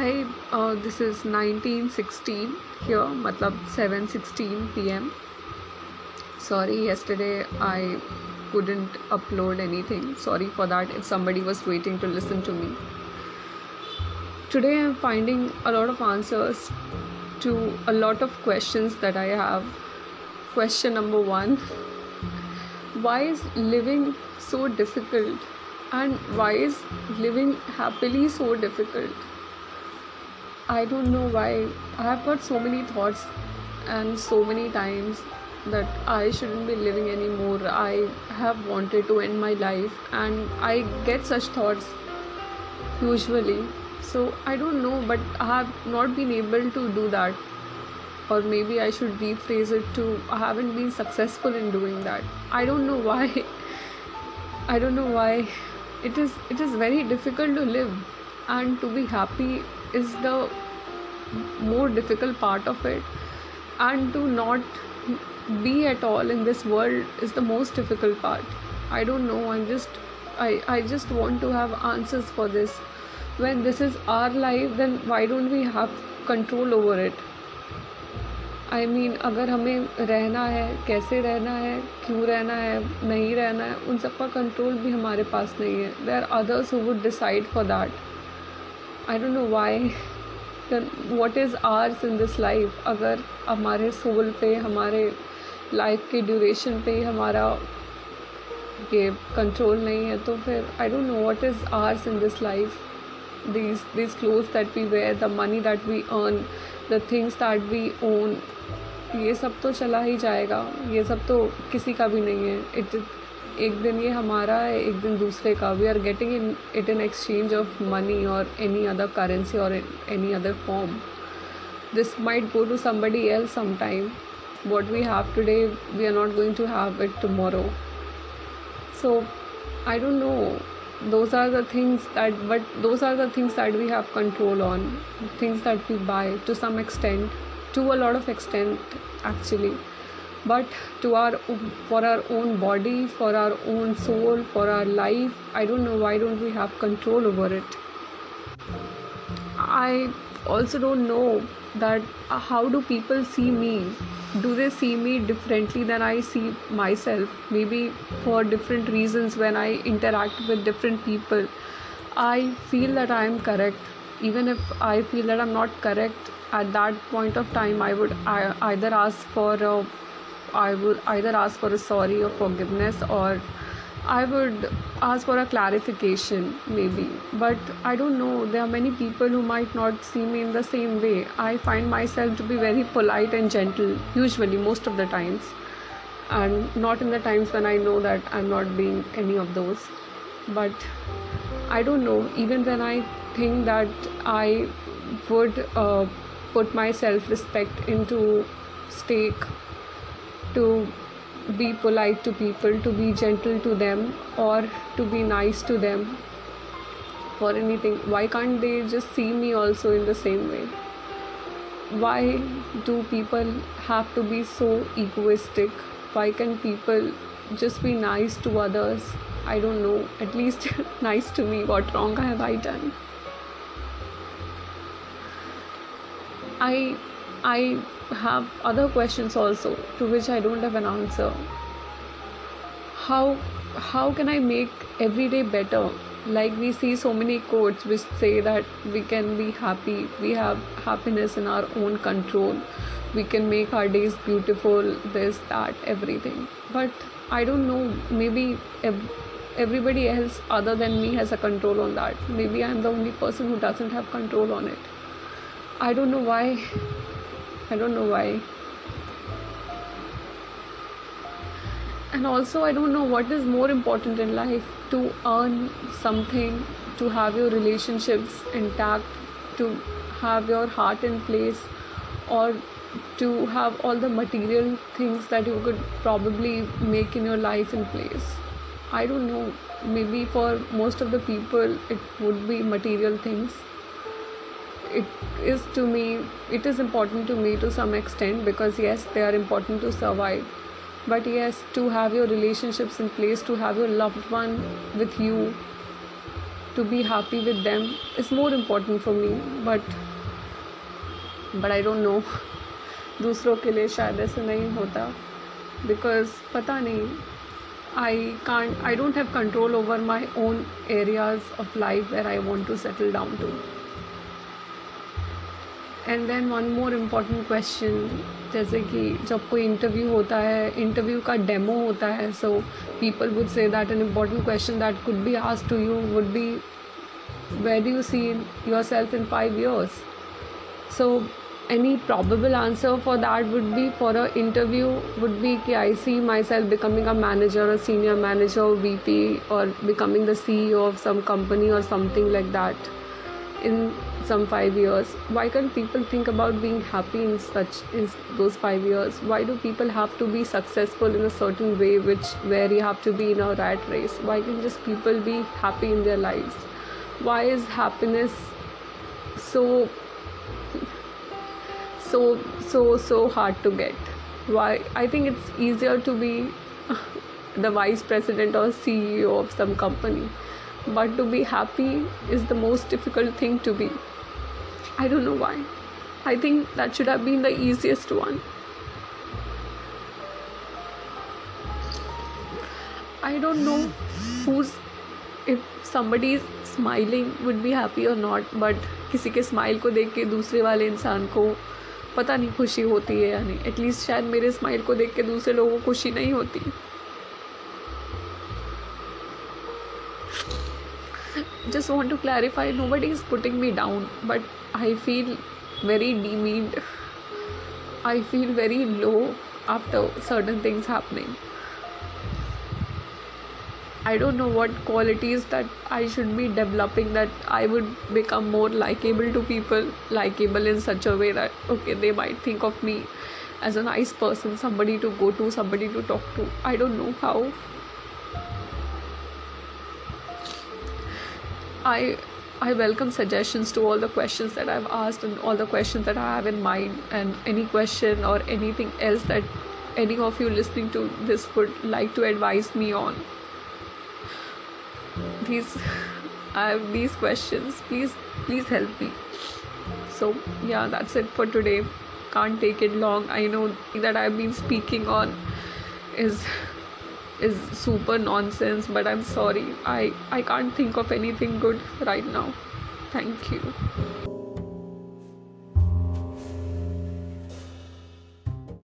Hi, uh, this is 1916 here, matlab 7:16 p.m. Sorry, yesterday I couldn't upload anything. Sorry for that if somebody was waiting to listen to me. Today I'm finding a lot of answers to a lot of questions that I have. Question number 1 Why is living so difficult? And why is living happily so difficult? I don't know why. I have got so many thoughts and so many times that I shouldn't be living anymore. I have wanted to end my life and I get such thoughts usually. So I don't know, but I have not been able to do that. Or maybe I should rephrase it to I haven't been successful in doing that. I don't know why. I don't know why. It is it is very difficult to live and to be happy is the more difficult part of it and to not be at all in this world is the most difficult part i don't know i'm just i i just want to have answers for this when this is our life then why don't we have control over it I I mean mean, अगर हमें रहना है कैसे रहना है क्यों रहना है नहीं रहना है उन सब का कंट्रोल भी हमारे पास नहीं है there are others who would decide for that I don't know why what is ours in this life अगर हमारे सोल पे, हमारे लाइफ के ड्यूरेशन पे हमारा ये कंट्रोल नहीं है तो फिर I don't know what is ours in this life these this clothes that we wear the money that we earn the things that we own ये सब तो चला ही जाएगा। ये सब तो किसी का भी नहीं है। इट एक दिन ये हमारा है, एक दिन दूसरे का। We are getting in it in exchange of money और एनी अदर करेंसी और any other form this might go to somebody else sometime what we have today we are not going to have it tomorrow so I don't know those are the things that but those are the things that we have control on things that we buy to some extent to a lot of extent actually. But to our for our own body for our own soul for our life i don't know why don't we have control over it. I also don't know that uh, how do people see me? Do they see me differently than i see myself? Maybe for different reasons when i interact with different people. I feel that i am correct even if i feel that i'm not correct at that point of time i would I, either ask for a I would either ask for a sorry or forgiveness or I would ask for a clarification, maybe. But I don't know, there are many people who might not see me in the same way. I find myself to be very polite and gentle, usually, most of the times, and not in the times when I know that I'm not being any of those. But I don't know, even when I think that I would uh, put my self respect into stake to be polite to people, to be gentle to them, or to be nice to them for anything. Why can't they just see me also in the same way? Why do people have to be so egoistic? Why can people just be nice to others? I don't know. At least nice to me. What wrong have I done? I I have other questions also to which I don't have an answer. How how can I make every day better? Like we see so many quotes which say that we can be happy, we have happiness in our own control, we can make our days beautiful, this, that, everything. But I don't know, maybe everybody else other than me has a control on that. Maybe I'm the only person who doesn't have control on it. I don't know why I don't know why. And also, I don't know what is more important in life to earn something, to have your relationships intact, to have your heart in place, or to have all the material things that you could probably make in your life in place. I don't know, maybe for most of the people, it would be material things it is to me it is important to me to some extent because yes they are important to survive but yes to have your relationships in place to have your loved one with you to be happy with them is more important for me but but I don't know दूसरों के लिए शायद ऐसा नहीं होता because पता नहीं I can't I don't have control over my own areas of life where I want to settle down to end then one more important question जैसे कि जब कोई इंटरव्यू होता है इंटरव्यू का डेमो होता है so people would say that an important question that could be आज to you would be where do you see your self in five years so any probable answer for that would be for a interview would be कि I see my self becoming a manager और senior manager V P और becoming the C E of some company और something like that in some five years. Why can't people think about being happy in such in those five years? Why do people have to be successful in a certain way which where you have to be in a rat race? Why can't just people be happy in their lives? Why is happiness so so so so hard to get? Why i think it's easier to be the vice president or ceo of some company but to be happy is the most difficult thing to be I don't know why I think that should have been the easiest one I don't know whose if somebody is smiling would be happy और not but किसी के smile को देख के दूसरे वाले इंसान को पता नहीं खुशी होती है या नहीं. एटलीस्ट शायद मेरे स्माइल को देख के दूसरे लोगों को खुशी नहीं होती. Just want to clarify nobody is putting me down but i feel very demeaned i feel very low after certain things happening I don't know what qualities that I should be developing that I would become more likable to people, likable in such a way that okay, they might think of me as a nice person, somebody to go to, somebody to talk to. I don't know how. I I welcome suggestions to all the questions that I've asked and all the questions that I have in mind. And any question or anything else that any of you listening to this would like to advise me on. These i have these questions. Please please help me. So yeah that's it for today. Can't take it long. I know that i've been speaking on is is super nonsense but i'm sorry. I i can't think of anything good right now. Thank you